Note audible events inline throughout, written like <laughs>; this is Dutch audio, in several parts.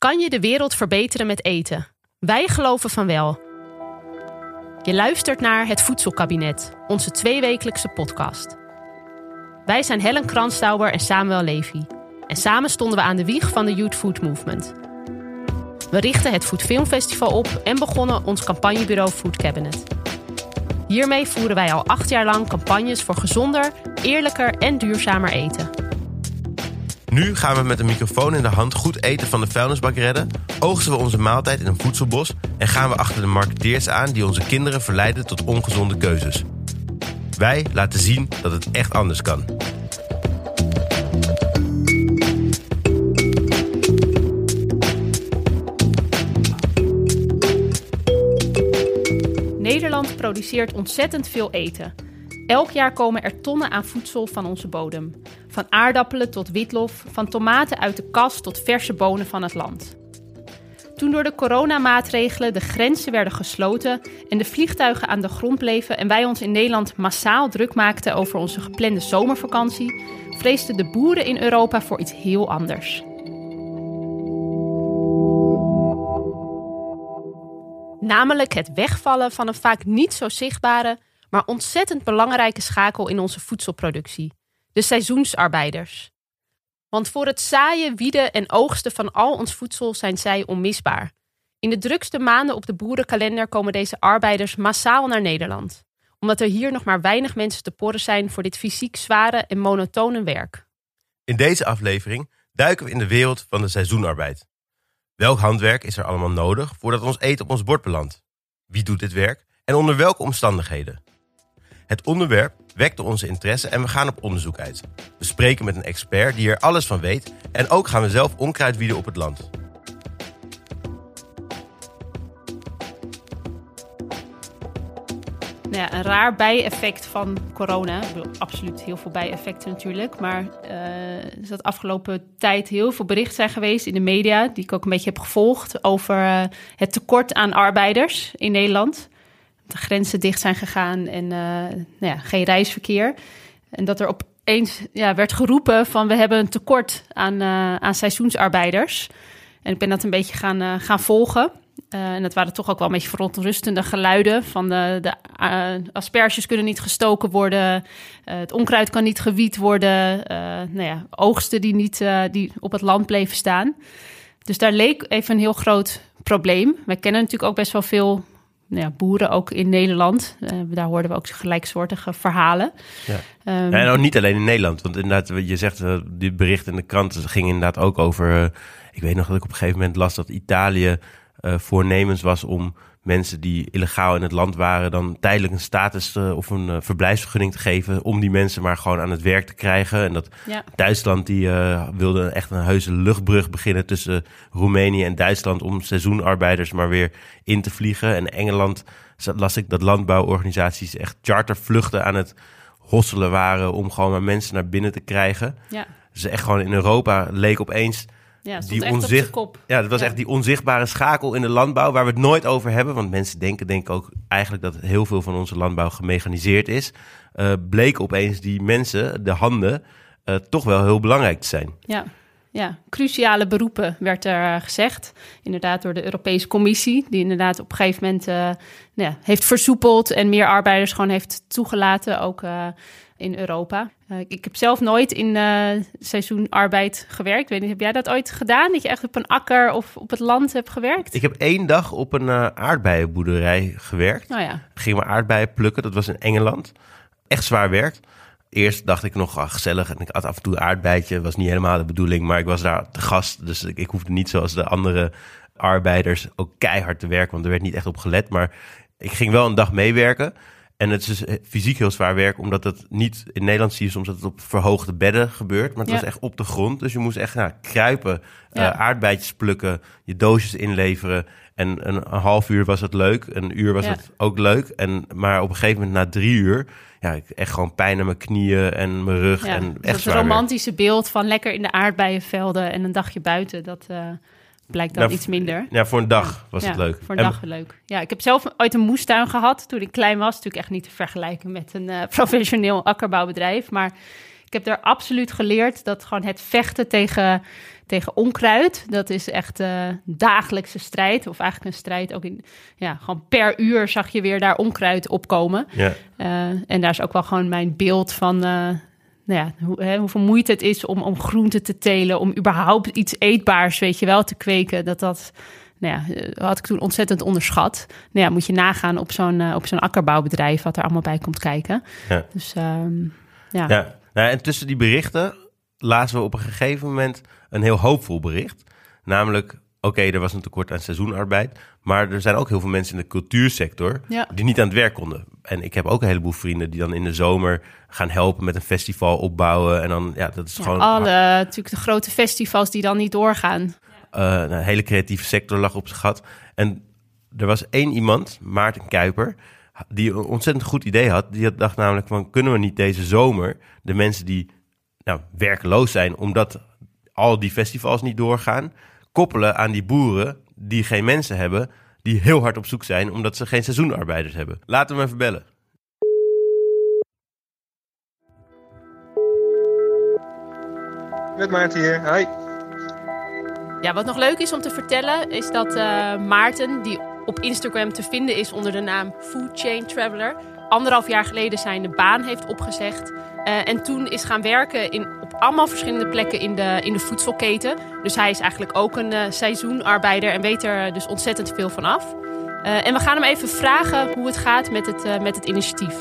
Kan je de wereld verbeteren met eten? Wij geloven van wel. Je luistert naar Het Voedselkabinet, onze tweewekelijkse podcast. Wij zijn Helen Kranstauber en Samuel Levy. En samen stonden we aan de wieg van de Youth Food Movement. We richten het Food Film Festival op en begonnen ons campagnebureau Food Cabinet. Hiermee voeren wij al acht jaar lang campagnes voor gezonder, eerlijker en duurzamer eten. Nu gaan we met een microfoon in de hand goed eten van de vuilnisbak redden, oogsten we onze maaltijd in een voedselbos en gaan we achter de marketeers aan die onze kinderen verleiden tot ongezonde keuzes. Wij laten zien dat het echt anders kan. Nederland produceert ontzettend veel eten. Elk jaar komen er tonnen aan voedsel van onze bodem. Van aardappelen tot witlof, van tomaten uit de kas tot verse bonen van het land. Toen door de coronamaatregelen de grenzen werden gesloten en de vliegtuigen aan de grond bleven en wij ons in Nederland massaal druk maakten over onze geplande zomervakantie, vreesden de boeren in Europa voor iets heel anders. Namelijk het wegvallen van een vaak niet zo zichtbare, maar ontzettend belangrijke schakel in onze voedselproductie: de seizoensarbeiders. Want voor het zaaien, wieden en oogsten van al ons voedsel zijn zij onmisbaar. In de drukste maanden op de boerenkalender komen deze arbeiders massaal naar Nederland, omdat er hier nog maar weinig mensen te porren zijn voor dit fysiek zware en monotone werk. In deze aflevering duiken we in de wereld van de seizoenarbeid. Welk handwerk is er allemaal nodig voordat ons eten op ons bord belandt? Wie doet dit werk en onder welke omstandigheden? Het onderwerp wekte onze interesse en we gaan op onderzoek uit. We spreken met een expert die er alles van weet en ook gaan we zelf onkruid wieden op het land. Nou een raar bijeffect van corona. Ik bedoel, absoluut heel veel bijeffecten natuurlijk. Maar uh, is dat afgelopen tijd heel veel berichten zijn geweest in de media... die ik ook een beetje heb gevolgd... over uh, het tekort aan arbeiders in Nederland. De grenzen dicht zijn gegaan en uh, nou ja, geen reisverkeer. En dat er opeens ja, werd geroepen van... we hebben een tekort aan, aan seizoensarbeiders. En ik ben dat een beetje gaan, gaan volgen... En dat waren toch ook wel een beetje verontrustende geluiden. Van de, de asperges kunnen niet gestoken worden. Het onkruid kan niet gewied worden. nou ja, oogsten die, niet, die op het land bleven staan. Dus daar leek even een heel groot probleem. Wij kennen natuurlijk ook best wel veel ja, boeren, ook in Nederland. daar hoorden we ook gelijksoortige verhalen. Ja. Um, en ook niet alleen in Nederland. Want inderdaad, je zegt, dit bericht in de krant ging inderdaad ook over... ik weet nog dat ik op een gegeven moment las dat Italië uh, voornemens was om mensen die illegaal in het land waren, dan tijdelijk een status uh, of een uh, verblijfsvergunning te geven. Om die mensen maar gewoon aan het werk te krijgen. En dat ja. Duitsland die wilde echt een heuse luchtbrug beginnen tussen Roemenië en Duitsland. Om seizoenarbeiders maar weer in te vliegen. En Engeland las ik dat landbouworganisaties echt chartervluchten aan het hosselen waren. Om gewoon maar mensen naar binnen te krijgen. Ja. Dus echt gewoon in Europa leek opeens ja, die onzicht... kop. Ja, dat was echt die onzichtbare schakel in de landbouw waar we het nooit over hebben. Want mensen denken denk ik ook eigenlijk dat heel veel van onze landbouw gemechaniseerd is. Uh, bleek opeens die mensen, de handen, uh, toch wel heel belangrijk te zijn. Ja. Ja, cruciale beroepen werd er uh, gezegd. Inderdaad door de Europese Commissie, die inderdaad op een gegeven moment nou ja, heeft versoepeld en meer arbeiders gewoon heeft toegelaten. Ook in Europa. Uh, ik heb zelf nooit in uh, seizoenarbeid gewerkt. Weet niet, heb jij dat ooit gedaan? Dat je echt op een akker of op het land hebt gewerkt? Ik heb één dag op een uh, aardbeienboerderij gewerkt. Oh ja. Ging maar aardbeien plukken, dat was in Engeland. Echt zwaar werk. Eerst dacht ik nog, ach, gezellig. En ik had af en toe een aardbeidje. Was niet helemaal de bedoeling, maar ik was daar te gast. Dus ik, ik hoefde niet zoals de andere arbeiders ook keihard te werken. Want er werd niet echt op gelet. Maar ik ging wel een dag meewerken. En het is dus, eh, fysiek heel zwaar werk, omdat het niet in Nederland zie je soms dat het op verhoogde bedden gebeurt. Maar het was echt op de grond. Dus je moest echt nou, kruipen, ja. uh, aardbeidjes plukken, je doosjes inleveren. En een, een, half uur was het leuk, een uur was het ook leuk. En, maar op een gegeven moment, na drie uur, ja, echt gewoon pijn aan mijn knieën en mijn rug. en echt dat romantische beeld van lekker in de aardbeienvelden en een dagje buiten. Dat, uh blijkt dan iets minder. Ja, voor een dag was het leuk. Voor een dag leuk. Ja, ik heb zelf ooit een moestuin gehad toen ik klein was. Natuurlijk echt niet te vergelijken met een uh, <laughs> professioneel akkerbouwbedrijf. Maar ik heb daar absoluut geleerd dat gewoon het vechten tegen, tegen onkruid, dat is echt uh, dagelijkse strijd. Of eigenlijk een strijd ook in, ja, gewoon per uur zag je weer daar onkruid opkomen. Ja. Uh, en daar is ook wel gewoon mijn beeld van, nou ja, hoe, hè, hoeveel moeite het is om, om groenten te telen, om überhaupt iets eetbaars, weet je wel, te kweken. Dat dat nou ja, eh, had ik toen ontzettend onderschat. Nou ja, moet je nagaan op zo'n uh, op zo'n akkerbouwbedrijf wat er allemaal bij komt kijken. Ja. Dus um, ja. ja. Nou, en tussen die berichten lazen we op een gegeven moment een heel hoopvol bericht. Namelijk, oké, er was een tekort aan seizoenarbeid. Maar er zijn ook heel veel mensen in de cultuursector ja. die niet aan het werk konden. En ik heb ook een heleboel vrienden die dan in de zomer gaan helpen met een festival opbouwen. En dan, ja, dat is ja, gewoon. Alle, natuurlijk de grote festivals die dan niet doorgaan. Uh, een hele creatieve sector lag op zijn gat. En er was één iemand, Maarten Kuiper, die een ontzettend goed idee had. Die dacht namelijk van, kunnen we niet deze zomer de mensen die nou, werkloos zijn, omdat al die festivals niet doorgaan, koppelen aan die boeren die geen mensen hebben, die heel hard op zoek zijn omdat ze geen seizoenarbeiders hebben. Laten we hem even bellen. Met Maarten hier. Hoi. Ja, wat nog leuk is om te vertellen, is dat uh, Maarten, die op Instagram te vinden is onder de naam Food Chain Traveler, anderhalf jaar geleden zijn de baan heeft opgezegd. Uh, en toen is gaan werken in, allemaal verschillende plekken in de, in de voedselketen. Dus hij is eigenlijk ook een uh, seizoenarbeider en weet er dus ontzettend veel van af. en we gaan hem even vragen hoe het gaat met het, met het initiatief.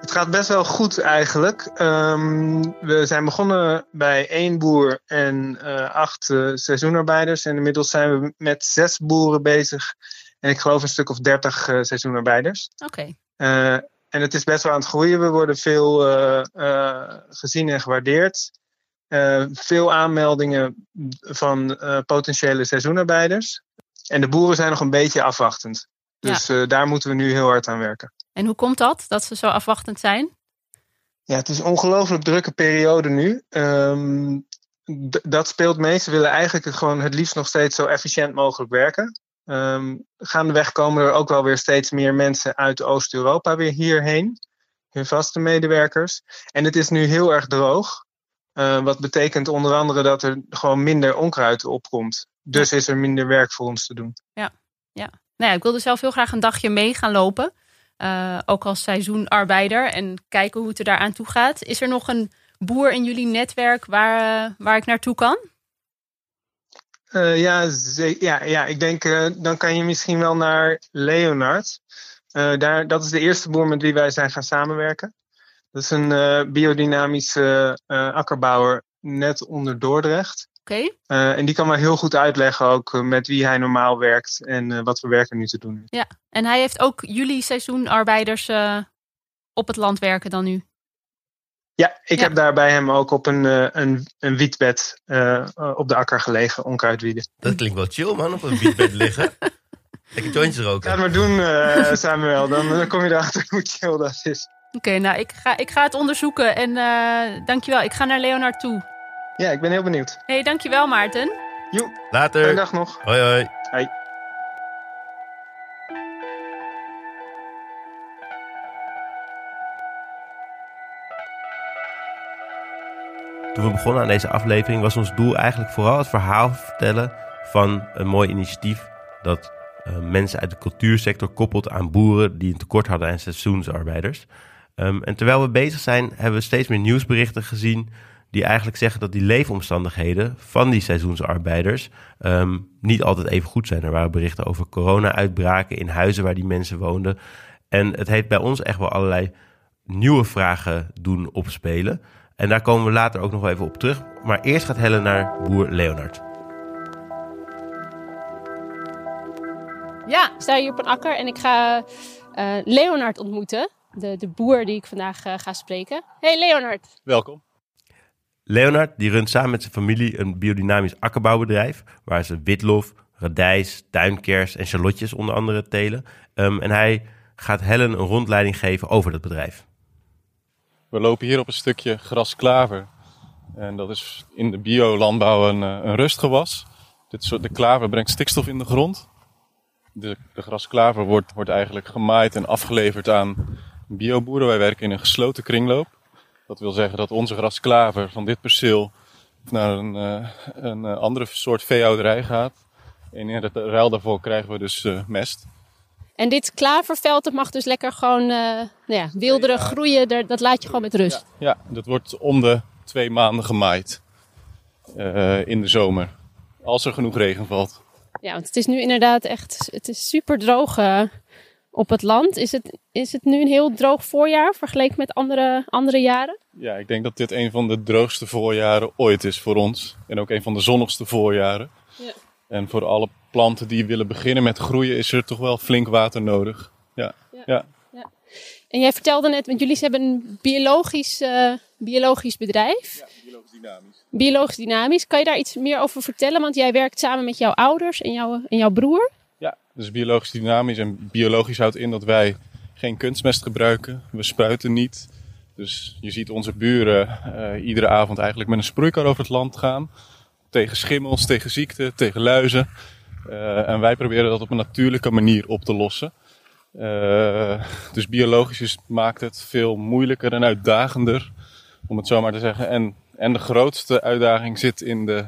Het gaat best wel goed eigenlijk. Um, we zijn begonnen bij één boer en acht seizoenarbeiders. En inmiddels zijn we met zes boeren bezig. En ik geloof een stuk of dertig seizoenarbeiders. Oké. Okay. En het is best wel aan het groeien. We worden veel gezien en gewaardeerd. veel aanmeldingen van potentiële seizoenarbeiders. En de boeren zijn nog een beetje afwachtend. Dus ja. daar moeten we nu heel hard aan werken. En hoe komt dat, dat ze zo afwachtend zijn? Ja, het is een ongelooflijk drukke periode nu. Um, dat speelt mee. Ze willen eigenlijk gewoon het liefst nog steeds zo efficiënt mogelijk werken. Um, gaandeweg komen er ook wel weer steeds meer mensen uit Oost-Europa weer hierheen. Hun vaste medewerkers. En het is nu heel erg droog. Uh, wat betekent onder andere dat er gewoon minder onkruid opkomt. Dus is er minder werk voor ons te doen. Ja, ja. Nou ja, ik wilde zelf heel graag een dagje mee gaan lopen. Uh, ook als seizoenarbeider en kijken hoe het er daaraan toe gaat. Is er nog een boer in jullie netwerk waar, uh, waar ik naartoe kan? Uh, ja, ja, ja, ik denk dan kan je misschien wel naar Leonard. daar, dat is de eerste boer met wie wij zijn gaan samenwerken. Dat is een biodynamische akkerbouwer net onder Dordrecht. Okay. Uh, en die kan maar heel goed uitleggen ook uh, met wie hij normaal werkt en uh, wat voor werk er nu te doen is. Ja, en hij heeft ook jullie seizoenarbeiders op het land werken dan nu? Ja, ik ja. heb daar bij hem ook op een, een, een wietbed op de akker gelegen, onkruidwieden. Dat klinkt wel chill man, op een wietbed liggen. <laughs> Lekker jointjes roken. Ga het maar doen Samuel, dan, dan kom je erachter hoe chill dat is. Oké, okay, nou ik ga, ik ga het onderzoeken en dankjewel. Ik ga naar Leonard toe. Ja, ik ben heel benieuwd. hey, dankjewel Maarten. Joe. Later. Fijne dag nog. Hoi hoi. Hoi. Toen we begonnen aan deze aflevering was ons doel eigenlijk vooral het verhaal vertellen van een mooi initiatief dat uh, mensen uit de cultuursector koppelt aan boeren die een tekort hadden aan seizoensarbeiders. Um, en terwijl we bezig zijn, hebben we steeds meer nieuwsberichten gezien die eigenlijk zeggen dat die leefomstandigheden van die seizoensarbeiders um, niet altijd even goed zijn. Er waren berichten over corona-uitbraken in huizen waar die mensen woonden. En het heeft bij ons echt wel allerlei nieuwe vragen doen opspelen. En daar komen we later ook nog wel even op terug. Maar eerst gaat Helen naar boer Leonard. Ja, ik sta hier op een akker en ik ga uh, Leonard ontmoeten. De, de boer die ik vandaag uh, ga spreken. Hey Leonard. Welkom. Leonard die runt samen met zijn familie een biodynamisch akkerbouwbedrijf. Waar ze witlof, radijs, tuinkers en shallotjes onder andere telen. Um, en hij gaat Helen een rondleiding geven over dat bedrijf. We lopen hier op een stukje grasklaver. En dat is in de biolandbouw een, een rustgewas. Dit soort, de klaver brengt stikstof in de grond. De, de grasklaver wordt, wordt eigenlijk gemaaid en afgeleverd aan bioboeren. Wij werken in een gesloten kringloop. Dat wil zeggen dat onze grasklaver van dit perceel naar een, uh, een andere soort veehouderij gaat. En in ruil daarvoor krijgen we dus mest. En dit klaverveld dat mag dus lekker gewoon uh, nou ja, wilderig groeien. Dat laat je gewoon met rust. Ja, ja, dat wordt om de twee maanden gemaaid in de zomer. Als er genoeg regen valt. Ja, want het is nu inderdaad echt het is super droog op het land. Is het, is het nu een heel droog voorjaar vergeleken met andere, andere jaren? Ja, ik denk dat dit een van de droogste voorjaren ooit is voor ons. En ook een van de zonnigste voorjaren. Ja. En voor alle planten die willen beginnen met groeien is er toch wel flink water nodig. Ja. ja. ja. En jij vertelde net, want jullie hebben een biologisch, uh, biologisch bedrijf. Ja, biologisch dynamisch. Biologisch dynamisch. Kan je daar iets meer over vertellen? Want jij werkt samen met jouw ouders en, jouw en jouw broer. Ja, dus biologisch dynamisch. En biologisch houdt in dat wij geen kunstmest gebruiken. We spuiten niet. Dus je ziet onze buren uh, iedere avond eigenlijk met een sproeikar over het land gaan. Tegen schimmels, tegen ziekten, tegen luizen. Uh, en wij proberen dat op een natuurlijke manier op te lossen. Uh, dus biologisch is, maakt het veel moeilijker en uitdagender, om het zo maar te zeggen. En, en de grootste uitdaging zit in de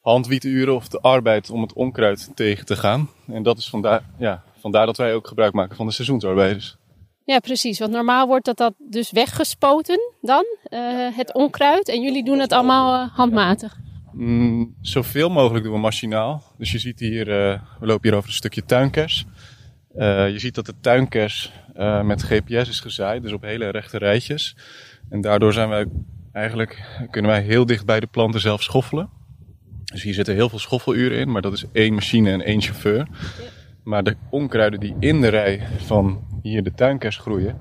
handwieturen of de arbeid om het onkruid tegen te gaan. En dat is vandaar, ja, vandaar dat wij ook gebruik maken van de seizoensarbeiders. Ja, precies. Want normaal wordt dat, dat dus weggespoten dan, uh, het onkruid. En jullie doen het allemaal handmatig? Mm, zoveel mogelijk doen we machinaal. Dus je ziet hier, uh, we lopen hier over een stukje tuinkers. je ziet dat de tuinkers met GPS is gezaaid, dus op hele rechte rijtjes. En daardoor zijn wij eigenlijk, kunnen wij heel dicht bij de planten zelf schoffelen. Dus hier zitten heel veel schoffeluren in, maar dat is één machine en één chauffeur. Maar de onkruiden die in de rij van hier de tuinkers groeien,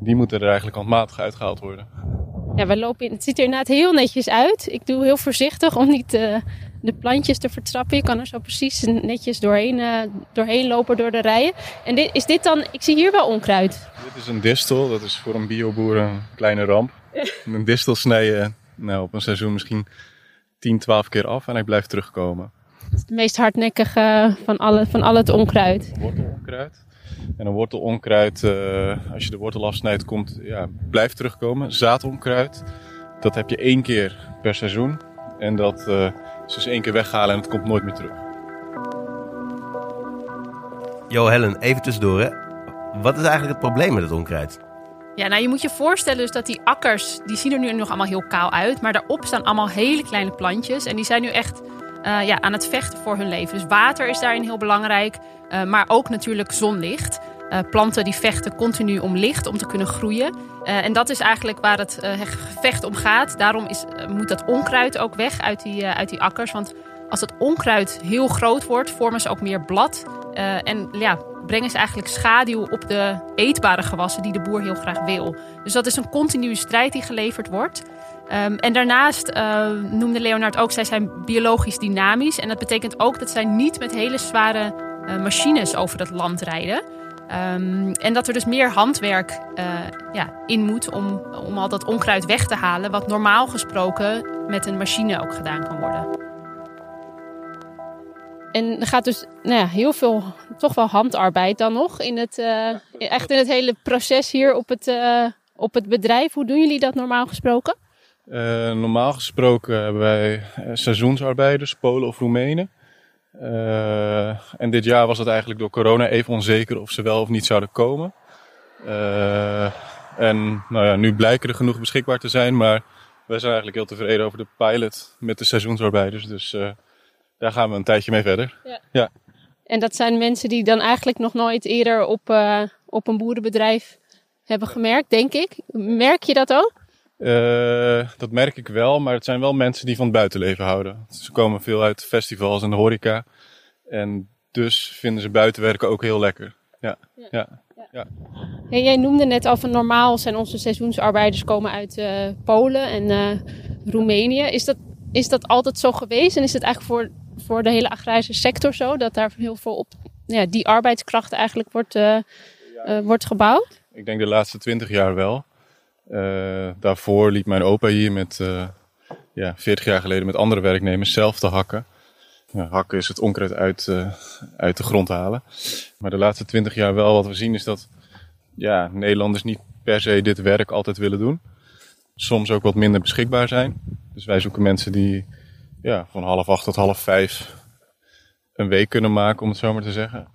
die moeten er eigenlijk handmatig uitgehaald worden. Ja, we lopen in, het ziet er inderdaad heel netjes uit. Ik doe heel voorzichtig om niet uh, de plantjes te vertrappen. Je kan er zo precies netjes doorheen, uh, doorheen lopen door de rijen. En dit, is dit dan, ik zie hier wel onkruid. Dit is een distel, dat is voor een bioboer een kleine ramp. een distel snijden nou, op een seizoen misschien 10, 12 keer af en hij blijft terugkomen. Dat is het meest hardnekkige van, alle, van al het onkruid. Wortelonkruid. En een wortelonkruid, uh, als je de wortel afsnijdt, komt, ja, blijft terugkomen. Zaadonkruid, dat heb je één keer per seizoen. En dat uh, is dus één keer weghalen en het komt nooit meer terug. Jo Helen, even tussendoor hè. Wat is eigenlijk het probleem met het onkruid? Ja, nou je moet je voorstellen dus dat die akkers, die zien er nu nog allemaal heel kaal uit. Maar daarop staan allemaal hele kleine plantjes. En die zijn nu echt uh, ja, aan het vechten voor hun leven. Dus water is daarin heel belangrijk. Uh, maar ook natuurlijk zonlicht. Uh, planten die vechten continu om licht, om te kunnen groeien. en dat is eigenlijk waar het gevecht om gaat. Daarom is, moet dat onkruid ook weg uit die, uit die akkers. Want als het onkruid heel groot wordt, vormen ze ook meer blad. en ja, brengen ze eigenlijk schaduw op de eetbare gewassen die de boer heel graag wil. Dus dat is een continue strijd die geleverd wordt. Um, en daarnaast uh, noemde Leonard ook, zij zijn biologisch dynamisch. En dat betekent ook dat zij niet met hele zware uh, machines over het land rijden. Um, en dat er dus meer handwerk uh, ja, in moet om, om al dat onkruid weg te halen. Wat normaal gesproken met een machine ook gedaan kan worden. En er gaat dus nou ja, heel veel, toch wel handarbeid dan nog in het, echt in het hele proces hier op het, op het bedrijf. Hoe doen jullie dat normaal gesproken? Uh, normaal gesproken hebben wij seizoensarbeiders, Polen of Roemenen. Uh, en dit jaar was het eigenlijk door corona even onzeker of ze wel of niet zouden komen. Uh, en nou ja, nu blijken er genoeg beschikbaar te zijn, maar wij zijn eigenlijk heel tevreden over de pilot met de seizoensarbeiders. Dus daar gaan we een tijdje mee verder. Ja. ja. En dat zijn mensen die dan eigenlijk nog nooit eerder op, op een boerenbedrijf hebben gemerkt, denk ik. Merk je dat ook? Uh, dat merk ik wel, maar het zijn wel mensen die van het buitenleven houden. Ze komen veel uit festivals en de horeca. En dus vinden ze buitenwerken ook heel lekker. Ja, ja. ja. ja. Hey, jij noemde net al van normaal zijn onze seizoensarbeiders komen uit uh, Polen en uh, Roemenië. Is dat, is dat altijd zo geweest? En is het eigenlijk voor, voor de hele agrarische sector zo? Dat daar heel veel op ja, die arbeidskracht eigenlijk wordt, wordt gebouwd? Ik denk de laatste twintig jaar wel. Uh, daarvoor liep mijn opa hier met, uh, ja, 40 jaar geleden met andere werknemers zelf te hakken. Hakken is het onkruid uit, uh, uit de grond halen. Maar de laatste 20 jaar wel wat we zien is dat ja, Nederlanders niet per se dit werk altijd willen doen. Soms ook wat minder beschikbaar zijn. Dus wij zoeken mensen die ja, van half acht tot half vijf een week kunnen maken, om het zo maar te zeggen.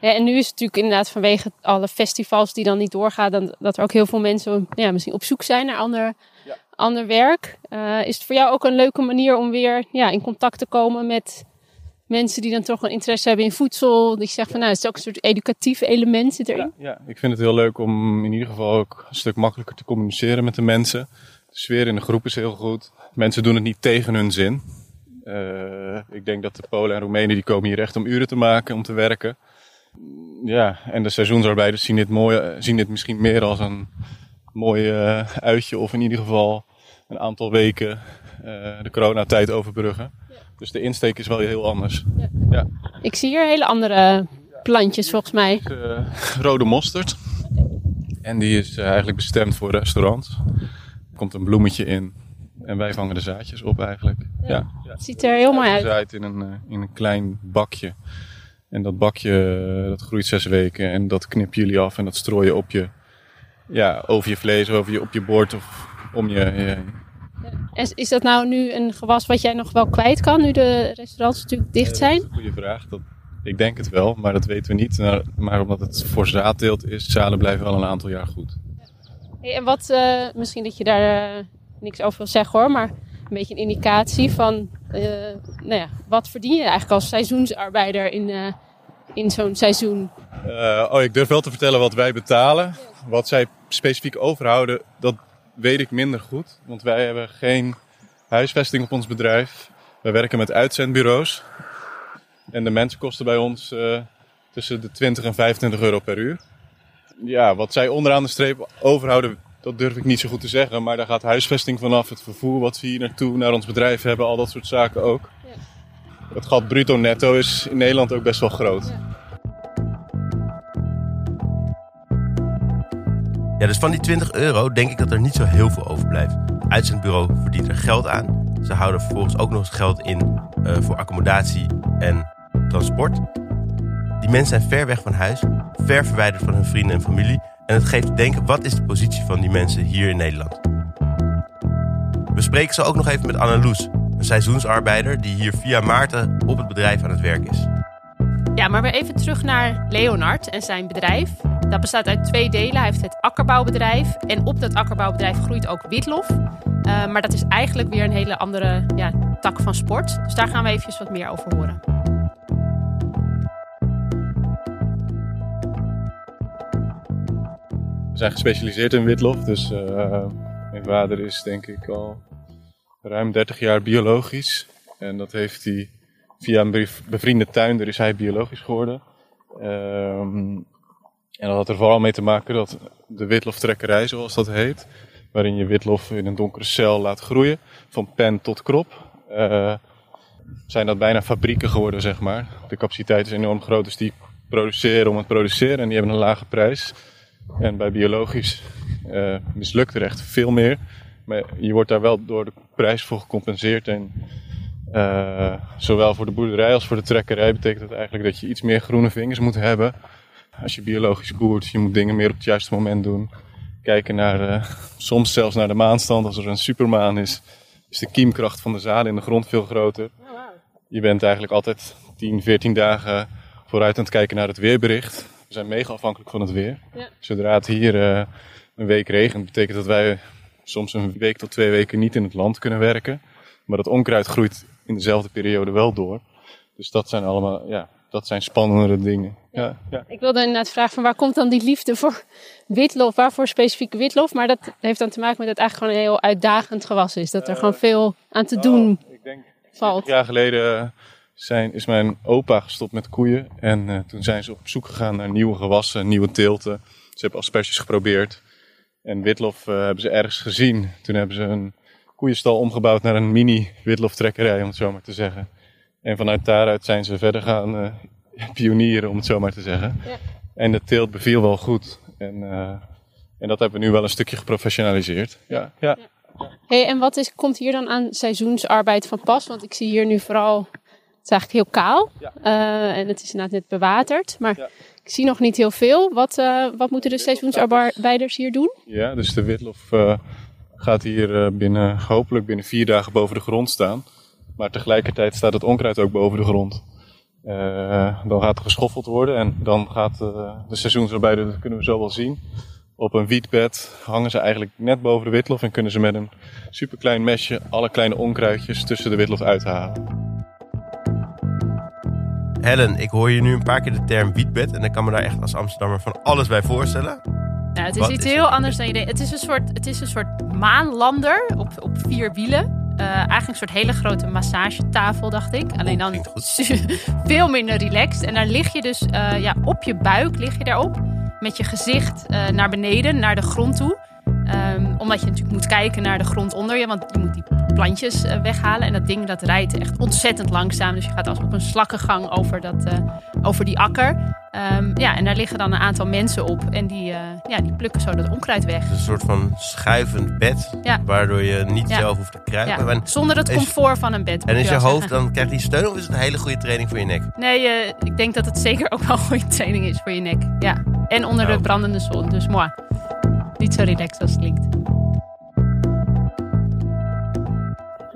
Ja, en nu is het natuurlijk inderdaad vanwege alle festivals die dan niet doorgaan, dan, dat er ook heel veel mensen ja, misschien op zoek zijn naar ander, Ja. ander werk. Eh, is het voor jou ook een leuke manier om weer ja, in contact te komen met mensen die dan toch een interesse hebben in voedsel? Die zeggen van nou, het is ook een soort educatief element zit erin. Ja, ik vind het heel leuk om in ieder geval ook een stuk makkelijker te communiceren met de mensen. De sfeer in de groep is heel goed. Mensen doen het niet tegen hun zin. Eh, ik denk dat de Polen en Roemenen die komen hier echt om uren te maken, om te werken. Ja, en de seizoensarbeiders zien dit, mooi, zien dit misschien meer als een mooi eh, uitje of in ieder geval een aantal weken eh, de coronatijd overbruggen. Dus de insteek is wel heel anders. Ik zie hier hele andere plantjes volgens mij. Eh, rode mosterd. En die is eh, eigenlijk bestemd voor restaurants. Er komt een bloemetje in. En wij vangen de zaadjes op eigenlijk. Ja. ja. Het ziet er heel mooi uit. Gezaaid in een, eh, in een klein bakje. En dat bakje eh, dat groeit zes weken. En dat knip jullie af en dat strooi je op je, ja, over je vlees, over je, op je bord of om je. je Is, is dat nou nu een gewas wat jij nog wel kwijt kan, nu de restaurants natuurlijk dicht zijn? Dat is een goede vraag. Dat, ik denk het wel, maar dat weten we niet. Nou, Maar omdat het voor zaadteelt is, zaden blijven wel een aantal jaar goed. Hey, en wat, eh, misschien dat je daar eh, niks over wil zeggen hoor, maar een beetje een indicatie van, eh, nou ja, wat verdien je eigenlijk als seizoensarbeider in, eh, in zo'n seizoen? Eh, oh, ik durf wel te vertellen wat wij betalen. Wat zij specifiek overhouden, dat weet ik minder goed. Want wij hebben geen huisvesting op ons bedrijf. We werken met uitzendbureaus. En de mensen kosten bij ons tussen de 20 en 25 euro per uur. Ja, wat zij onderaan de streep overhouden, dat durf ik niet zo goed te zeggen. Maar daar gaat huisvesting vanaf, het vervoer wat we hier naartoe, naar ons bedrijf hebben, al dat soort zaken ook. Het gat bruto netto is in Nederland ook best wel groot. Ja, dus van die 20 euro denk ik dat er niet zo heel veel overblijft. Het uitzendbureau verdient er geld aan. Ze houden vervolgens ook nog eens geld in eh, voor accommodatie en transport. Die mensen zijn ver weg van huis, ver verwijderd van hun vrienden en familie. En het geeft te denken, wat is de positie van die mensen hier in Nederland? We spreken ze ook nog even met Anneloes, een seizoensarbeider die hier via Maarten op het bedrijf aan het werk is. Ja, maar weer even terug naar Leonard en zijn bedrijf. Dat bestaat uit twee delen. Hij heeft het akkerbouwbedrijf en op dat akkerbouwbedrijf groeit ook witlof. Eh, maar dat is eigenlijk weer een hele andere ja, tak van sport. Dus daar gaan we eventjes wat meer over horen. Zijn gespecialiseerd in witlof, dus eh, mijn vader is denk ik al ruim 30 jaar biologisch. En dat heeft hij via een bev- bevriende tuinder is hij biologisch geworden. Ehm, en dat had er vooral mee te maken dat de witloftrekkerij, zoals dat heet, waarin je witlof in een donkere cel laat groeien, van pen tot krop, eh, zijn dat bijna fabrieken geworden, zeg maar. De capaciteit is enorm groot, dus die produceren om het produceren en die hebben een lage prijs. En bij biologisch eh, mislukt er echt veel meer. Maar je wordt daar wel door de prijs voor gecompenseerd. En eh, zowel voor de boerderij als voor de trekkerij betekent dat eigenlijk dat je iets meer groene vingers moet hebben. Als je biologisch boert, je moet dingen meer op het juiste moment doen. Kijken naar, eh, soms zelfs naar de maanstand. Als er een supermaan is, is de kiemkracht van de zaden in de grond veel groter. Je bent eigenlijk altijd 10, 14 dagen vooruit aan het kijken naar het weerbericht. We zijn mega afhankelijk van het weer. Ja. Zodra het hier eh, een week regent, betekent dat wij soms een week tot twee weken niet in het land kunnen werken. Maar dat onkruid groeit in dezelfde periode wel door. Dus dat zijn allemaal, ja, dat zijn spannendere dingen. Ja, ja. Ik wilde inderdaad vragen van waar komt dan die liefde voor witlof? Waarvoor specifiek witlof? Maar dat heeft dan te maken met dat het eigenlijk gewoon een heel uitdagend gewas is. Dat er gewoon veel aan te doen Oh, ik denk, valt. Jaar geleden zijn, is mijn opa gestopt met koeien. En eh, toen zijn ze op zoek gegaan naar nieuwe gewassen, nieuwe teelten. Ze hebben asperges geprobeerd. En witlof eh, hebben ze ergens gezien. Toen hebben ze een koeienstal omgebouwd naar een mini witloftrekkerij, om het zo maar te zeggen. En vanuit daaruit zijn ze verder gaan eh, <laughs> pionieren, om het zo maar te zeggen. Ja. En de teelt beviel wel goed. En, eh, en dat hebben we nu wel een stukje geprofessionaliseerd. Ja, ja. Hey, en wat is, komt hier dan aan seizoensarbeid van pas? Want ik zie hier nu vooral, het is eigenlijk heel kaal. Ja. Eh, en het is inderdaad net bewaterd. Maar Ja. Ik zie nog niet heel veel. Wat, uh, wat moeten de seizoensarbeiders hier doen? Ja, dus de witlof uh, gaat hier binnen, hopelijk binnen vier dagen boven de grond staan. Maar tegelijkertijd staat het onkruid ook boven de grond. dan gaat er geschoffeld worden en dan gaat de seizoensarbeider, dat kunnen we zo wel zien, op een wietbed hangen ze eigenlijk net boven de witlof en kunnen ze met een superklein mesje alle kleine onkruidjes tussen de witlof uithalen. Helen, ik hoor je nu een paar keer de term wietbed en ik kan me daar echt als Amsterdammer van alles bij voorstellen. Nou, het is iets heel anders dan je denkt. Het is een soort, het is een soort maanlander op, op vier wielen. Uh, eigenlijk een soort hele grote massagetafel, dacht ik. Alleen dan <laughs> veel minder relaxed. En daar lig je dus uh, ja, op je buik, lig je daarop met je gezicht uh, naar beneden, naar de grond toe. Omdat je natuurlijk moet kijken naar de grond onder je, want je moet die plantjes uh, weghalen. En dat ding dat rijdt echt ontzettend langzaam. Dus je gaat als op een slakkengang over, dat, uh, over die akker. Um, ja, en daar liggen dan een aantal mensen op. En die, ja, die plukken zo dat onkruid weg. Het is een soort van schuivend bed, ja. waardoor je niet ja. zelf hoeft te kruipen. Ja. Zonder het comfort van een bed. En is je, hoofd, dan krijgt die steun of is het een hele goede training voor je nek? Nee, ik denk dat het zeker ook wel een goede training is voor je nek. Ja. En onder de brandende zon. Dus moi. Niet zo relaxed als het klinkt.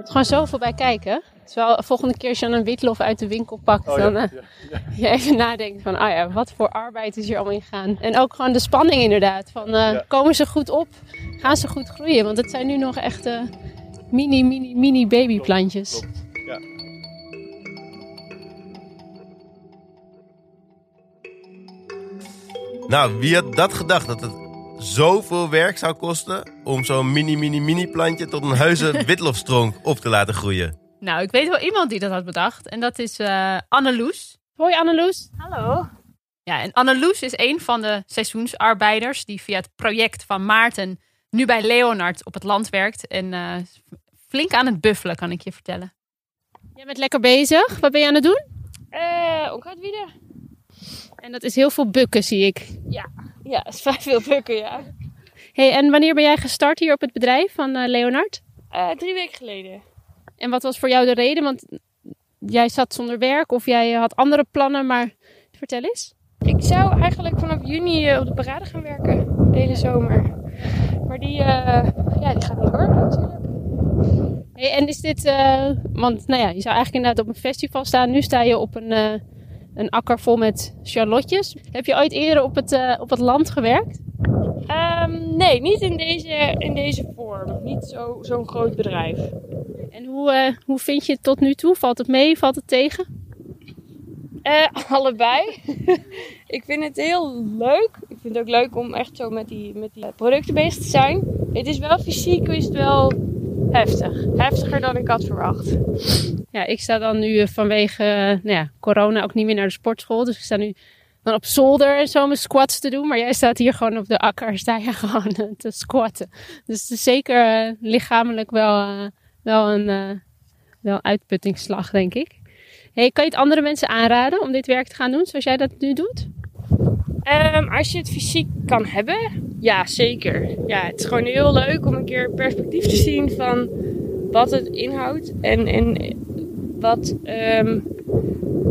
Het gewoon zoveel bij kijken. Terwijl volgende keer als je een witlof uit de winkel pakt, oh, dan ja, uh, <laughs> ja, je even nadenkt van, ah ja, wat voor arbeid is hier allemaal in gaan. En ook gewoon de spanning inderdaad. Van, uh, komen ze goed op? Gaan ze goed groeien? Want het zijn nu nog echt uh, mini, mini, mini babyplantjes. Ja. Nou, wie had dat gedacht? Dat het zoveel werk zou kosten om zo'n mini, mini, mini plantje tot een heuse <laughs> witlofstronk op te laten groeien? Nou, ik weet wel iemand die dat had bedacht. En dat is uh, Anneloes. Hoi Anneloes. Hallo. Ja, en Anneloes is een van de seizoensarbeiders die via het project van Maarten nu bij Leonard op het land werkt. En uh, flink aan het buffelen, kan ik je vertellen. Jij bent lekker bezig. Wat ben je aan het doen? Uh, onkruidwieden. En dat is heel veel bukken, zie ik. Ja, ja het is vrij veel bukken, ja. Hey, en wanneer ben jij gestart hier op het bedrijf van uh, Leonard? Uh, drie weken geleden. En wat was voor jou de reden? Want jij zat zonder werk of jij had andere plannen, maar vertel eens. Ik zou eigenlijk vanaf juni eh, op de parade gaan werken, de hele zomer. Maar die, uh, ja, die gaat niet door natuurlijk. Hey, en is dit, want nou ja, je zou eigenlijk inderdaad op een festival staan. Nu sta je op een een akker vol met charlotjes. Heb je ooit eerder op het, uh, op het land gewerkt? Um, nee, niet in deze, in deze vorm. Niet zo, zo'n groot bedrijf. En hoe, uh, hoe vind je het tot nu toe? Valt het mee? Valt het tegen? Uh, <laughs> allebei. <laughs> ik vind het heel leuk. Ik vind het ook leuk om echt zo met die, met die producten bezig te zijn. Het is wel fysiek, is het wel heftig. Heftiger dan ik had verwacht. Ja, ik sta dan nu vanwege nou ja, corona ook niet meer naar de sportschool. Dus ik sta nu dan op zolder en zo mijn squats te doen. Maar jij staat hier gewoon op de akker, <laughs> sta je gewoon te squatten. Dus het is zeker lichamelijk wel, wel, een, wel uitputtingsslag, denk ik. Hey, kan je het andere mensen aanraden om dit werk te gaan doen zoals jij dat nu doet? Um, als je het fysiek kan hebben, ja, zeker. Ja, het is gewoon heel leuk om een keer perspectief te zien van wat het inhoudt en, en wat um,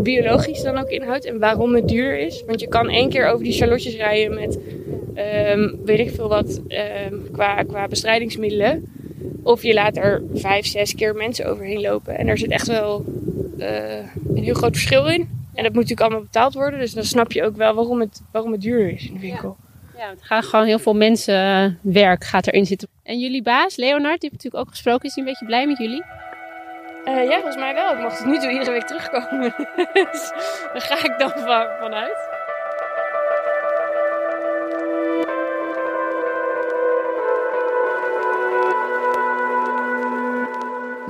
biologisch dan ook inhoudt en waarom het duur is. Want je kan één keer over die charlotjes rijden met um, weet ik veel wat qua, qua bestrijdingsmiddelen. Of je laat er vijf, zes keer mensen overheen lopen. En er zit echt wel uh, een heel groot verschil in. En dat moet natuurlijk allemaal betaald worden. Dus dan snap je ook wel waarom het, waarom het duur is in de winkel. Ja, ja het gaat gewoon heel veel mensenwerk gaat erin zitten. En jullie baas, Leonard, die heeft natuurlijk ook gesproken. Is hij een beetje blij met jullie? Uh, ja, volgens mij wel. Ik mocht het nu toe iedere week terugkomen. <laughs> dus daar ga ik dan van, vanuit.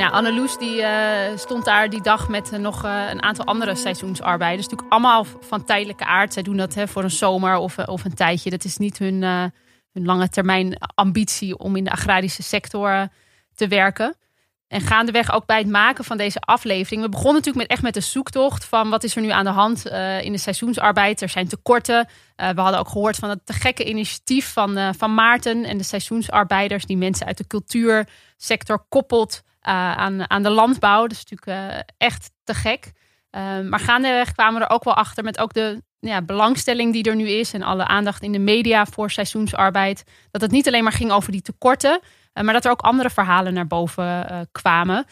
Nou, Anneloes die, uh, stond daar die dag met uh, nog uh, een aantal andere seizoensarbeiders. Natuurlijk allemaal van tijdelijke aard. Zij doen dat hè, voor een zomer of, of een tijdje. Dat is niet hun, hun lange termijn ambitie om in de agrarische sector te werken. En gaandeweg ook bij het maken van deze aflevering. We begonnen natuurlijk met, echt met de zoektocht van wat is er nu aan de hand in de seizoensarbeid. Er zijn tekorten. we hadden ook gehoord van het te gekke initiatief van, van Maarten en de seizoensarbeiders. Die mensen uit de cultuursector koppelt uh, aan, aan de landbouw. Dat is natuurlijk uh, echt te gek. Uh, maar gaandeweg kwamen we er ook wel achter met ook de ja, belangstelling die er nu is en alle aandacht in de media voor seizoensarbeid, dat het niet alleen maar ging over die tekorten, uh, maar dat er ook andere verhalen naar boven kwamen.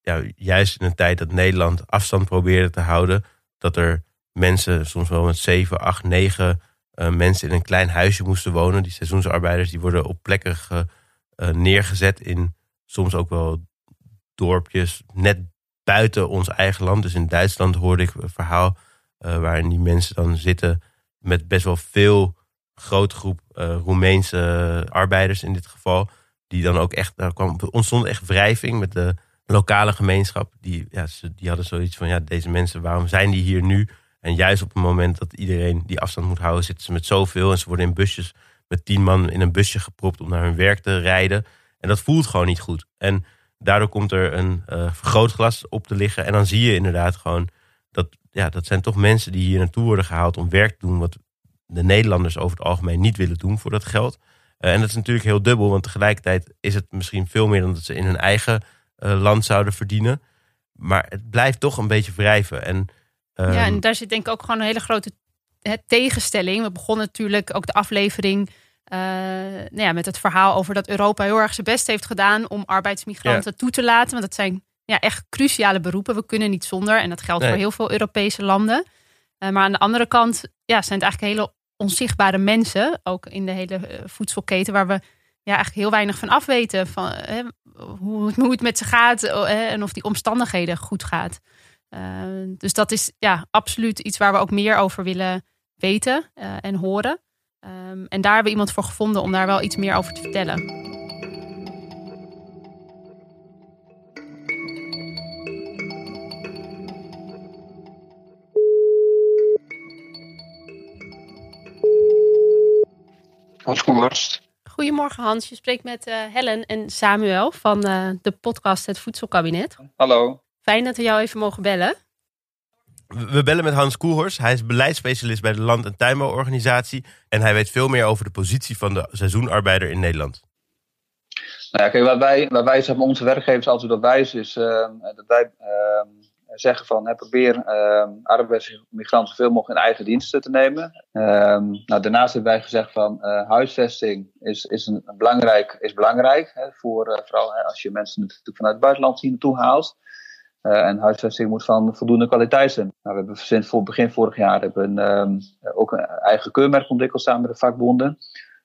Ja, juist in een tijd dat Nederland afstand probeerde te houden, dat er mensen soms wel met 7, 8, 9 mensen in een klein huisje moesten wonen. Die seizoensarbeiders die worden op plekken ge, neergezet in soms ook wel dorpjes net buiten ons eigen land. Dus in Duitsland hoorde ik een verhaal uh, waarin die mensen dan zitten met best wel veel grote groep uh, Roemeense arbeiders in dit geval. Die dan ook echt, daar kwam, ontstond echt wrijving met de lokale gemeenschap. Die, ja, ze, die hadden zoiets van, ja, deze mensen, waarom zijn die hier nu? En juist op het moment dat iedereen die afstand moet houden, zitten ze met zoveel. En ze worden in busjes met tien man in een busje gepropt om naar hun werk te rijden. En dat voelt gewoon niet goed. En daardoor komt er een uh, vergrootglas op te liggen. En dan zie je inderdaad gewoon dat, ja, dat zijn toch mensen die hier naartoe worden gehaald om werk te doen. Wat de Nederlanders over het algemeen niet willen doen voor dat geld. Uh, en dat is natuurlijk heel dubbel, want tegelijkertijd is het misschien veel meer dan dat ze in hun eigen uh, land zouden verdienen. Maar het blijft toch een beetje wrijven. En, um... Ja, en daar zit denk ik ook gewoon een hele grote tegenstelling. We begonnen natuurlijk ook de aflevering uh, nou ja, met het verhaal over dat Europa heel erg zijn best heeft gedaan om arbeidsmigranten ja. toe te laten. Want dat zijn ja, echt cruciale beroepen. We kunnen niet zonder. En dat geldt nee. voor heel veel Europese landen. Uh, maar aan de andere kant ja, zijn het eigenlijk hele onzichtbare mensen. Ook in de hele uh, voedselketen waar we ja, eigenlijk heel weinig van afweten. Van, hè, hoe, hoe het met ze gaat en of die omstandigheden goed gaat. dus dat is ja, absoluut iets waar we ook meer over willen weten en horen. Um, en daar hebben we iemand voor gevonden om daar wel iets meer over te vertellen. Hans Koerst. Goedemorgen Hans, je spreekt met uh, Helen en Samuel van uh, de podcast Het Voedselkabinet. Hallo. Fijn dat we jou even mogen bellen. We bellen met Hans Koelhorst. Hij is beleidsspecialist bij de Land- en Tuinbouworganisatie. En hij weet veel meer over de positie van de seizoenarbeider in Nederland. Nou ja, kijk, waar wij, waar wij onze werkgevers altijd op wijzen is uh, dat wij uh, zeggen van hè, probeer uh, arbeidsmigranten zoveel mogelijk in eigen diensten te nemen. Ehm, nou, daarnaast hebben wij gezegd van uh, huisvesting is, is, een, belangrijk, is belangrijk. Hè, voor, uh, vooral als je mensen natuurlijk vanuit het buitenland hier naartoe haalt. Uh, en huisvesting moet van voldoende kwaliteit zijn. Nou, we hebben sinds voor begin vorig jaar hebben um, ook een eigen keurmerk ontwikkeld samen met de vakbonden.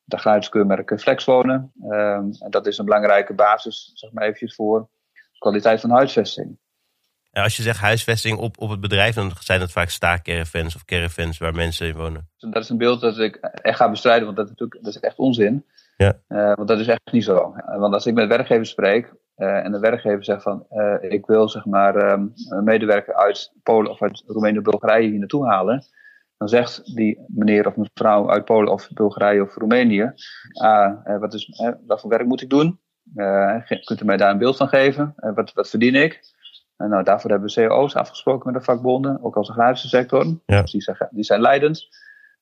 Het keurmerk Flexwonen. Um, en dat is een belangrijke basis, zeg maar eventjes, voor kwaliteit van huisvesting. Als je zegt huisvesting op, op het bedrijf, dan zijn dat vaak staakcaravans of caravans waar mensen in wonen. Dat is een beeld dat ik echt ga bestrijden, want dat is, natuurlijk, dat is echt onzin. Ja. Uh, want dat is echt niet zo. Want als ik met werkgevers spreek, uh, en de werkgever zegt van, uh, ik wil zeg maar um, een medewerker uit Polen of uit Roemenië of Bulgarije hier naartoe halen. Dan zegt die meneer of mevrouw uit Polen of Bulgarije of Roemenië, ah, uh, wat, is, wat voor werk moet ik doen? kunt u mij daar een beeld van geven? wat, wat verdien ik? En nou, daarvoor hebben we CO's afgesproken met de vakbonden, ook als de agrarische sector. Ja. Dus die, zeggen, die zijn leidend.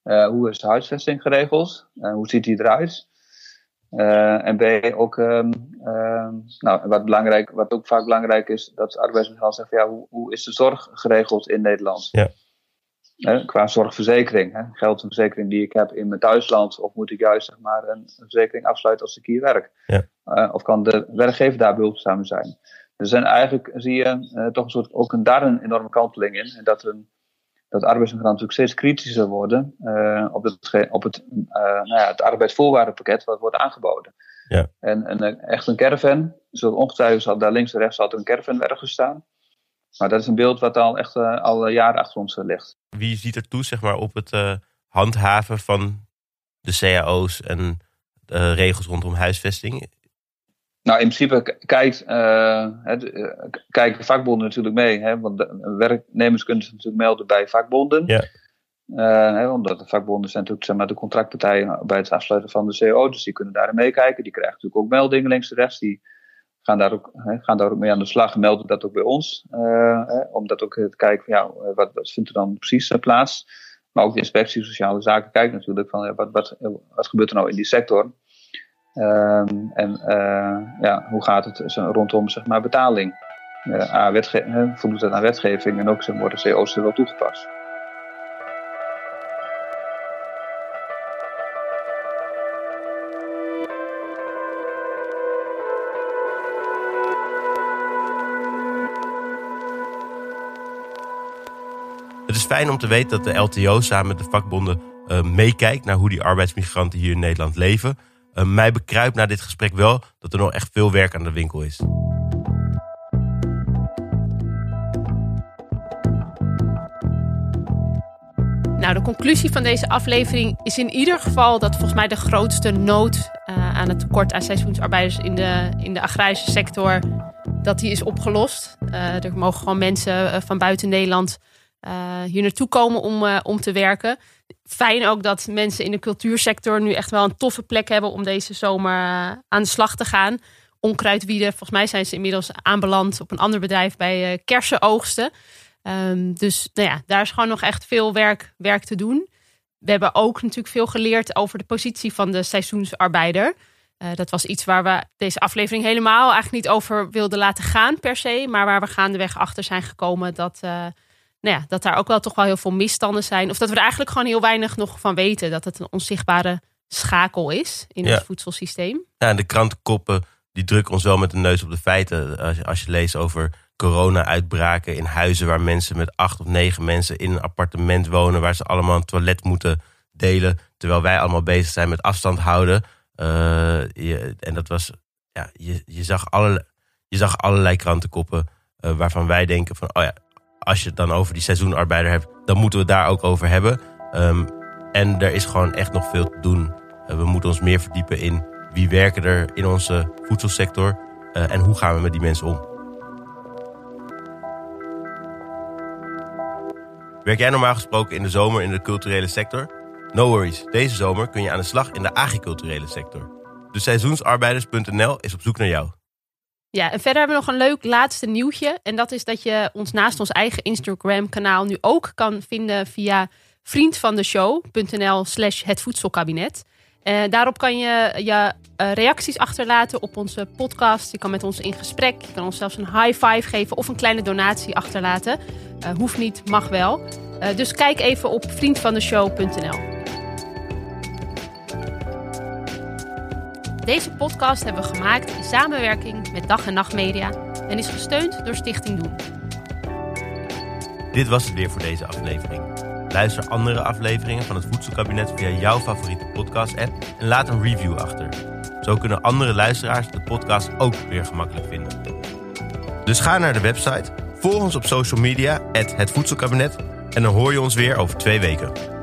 hoe is de huisvesting geregeld? hoe ziet die eruit? Uh, en B, ook, um, um, nou, wat, belangrijk, wat ook vaak belangrijk is, dat arbeidsmigranten zeggen: ja, hoe, hoe is de zorg geregeld in Nederland? Ja. Uh, qua zorgverzekering. Hè? Geldt een verzekering die ik heb in mijn thuisland, of moet ik juist zeg maar, een, een verzekering afsluiten als ik hier werk? Ja. Uh, of kan de werkgever daar behulpzaam zijn? Er zijn eigenlijk, zie je, toch een soort, ook een, daar een enorme kanteling in. En dat een, dat arbeidsmigranten natuurlijk steeds kritischer worden uh, op, het, op het, uh, nou ja, het arbeidsvoorwaardenpakket wat wordt aangeboden. Ja. En, en echt een caravan, zo ongetwijfeld zal daar links en rechts altijd een caravan ergens staan. Maar dat is een beeld wat al echt uh, al jaren achter ons ligt. Wie ziet er toe zeg maar, op het handhaven van de cao's en regels rondom huisvesting? Nou, in principe kijkt, uh, het, uh, kijken vakbonden natuurlijk mee. Hè, want de werknemers kunnen zich natuurlijk melden bij vakbonden. Ja. Uh, hè, omdat de vakbonden zijn natuurlijk zeg maar, de contractpartijen bij het afsluiten van de CO. Dus die kunnen daarin meekijken. Die krijgen natuurlijk ook meldingen links en rechts. Die gaan daar ook, hè, gaan daar ook mee aan de slag. Melden dat ook bij ons. Hè, om dat ook te kijken van ja, wat, wat vindt er dan precies plaats. Maar ook de inspectie sociale zaken kijkt natuurlijk van ja, wat, wat, wat gebeurt er nou in die sector. Ehm, en eh, ja, hoe gaat het rondom zeg maar, betaling? Eh, aan wetge- voldoet dat aan wetgeving en ook zijn worden CO's er wel toegepast? Het is fijn om te weten dat de LTO samen met de vakbonden eh, meekijkt naar hoe die arbeidsmigranten hier in Nederland leven. Uh, mij bekruipt na dit gesprek wel dat er nog echt veel werk aan de winkel is. Nou, de conclusie van deze aflevering is in ieder geval dat volgens mij de grootste nood uh, aan het tekort aan seizoensarbeiders in de, in de agrarische sector, dat die is opgelost. Uh, er mogen gewoon mensen van buiten Nederland hier naartoe komen om, om te werken. Fijn ook dat mensen in de cultuursector nu echt wel een toffe plek hebben om deze zomer aan de slag te gaan. Onkruidwieden, volgens mij zijn ze inmiddels aanbeland op een ander bedrijf bij kersenoogsten. Um, dus nou ja, daar is gewoon nog echt veel werk, werk te doen. We hebben ook natuurlijk veel geleerd over de positie van de seizoensarbeider. Uh, dat was iets waar we deze aflevering helemaal eigenlijk niet over wilden laten gaan per se. Maar waar we gaandeweg achter zijn gekomen dat, uh, nou ja, dat daar ook wel toch wel heel veel misstanden zijn. Of dat we er eigenlijk gewoon heel weinig nog van weten. Dat het een onzichtbare schakel is in ja. het voedselsysteem. Ja, en de krantenkoppen die drukken ons wel met de neus op de feiten. Als je, als je leest over corona-uitbraken in huizen waar mensen met acht of negen mensen in een appartement wonen, waar ze allemaal een toilet moeten delen, terwijl wij allemaal bezig zijn met afstand houden. Uh, je, en dat was, ja, je, je, zag, alle, je zag allerlei krantenkoppen uh, waarvan wij denken van, oh ja, als je het dan over die seizoenarbeider hebt, dan moeten we het daar ook over hebben. Um, en er is gewoon echt nog veel te doen. Uh, we moeten ons meer verdiepen in wie werken er in onze voedselsector en hoe gaan we met die mensen om. Werk jij normaal gesproken in de zomer in de culturele sector? No worries, deze zomer kun je aan de slag in de agriculturele sector. Dus seizoensarbeiders.nl is op zoek naar jou. Ja, en verder hebben we nog een leuk laatste nieuwtje. En dat is dat je ons naast ons eigen Instagram-kanaal nu ook kan vinden via vriendvandeshow.nl slash het voedselkabinet. Uh, daarop kan je je uh, reacties achterlaten op onze podcast. Je kan met ons in gesprek. Je kan ons zelfs een high five geven of een kleine donatie achterlaten. Uh, hoeft niet, mag wel. dus kijk even op vriendvandeshow.nl. Deze podcast hebben we gemaakt in samenwerking met Dag en Nacht Media en is gesteund door Stichting Doen. Dit was het weer voor deze aflevering. Luister andere afleveringen van het Voedselkabinet via jouw favoriete podcast-app en laat een review achter. Zo kunnen andere luisteraars de podcast ook weer gemakkelijk vinden. Dus ga naar de website, volg ons op social media, het Voedselkabinet, en dan hoor je ons weer over twee weken.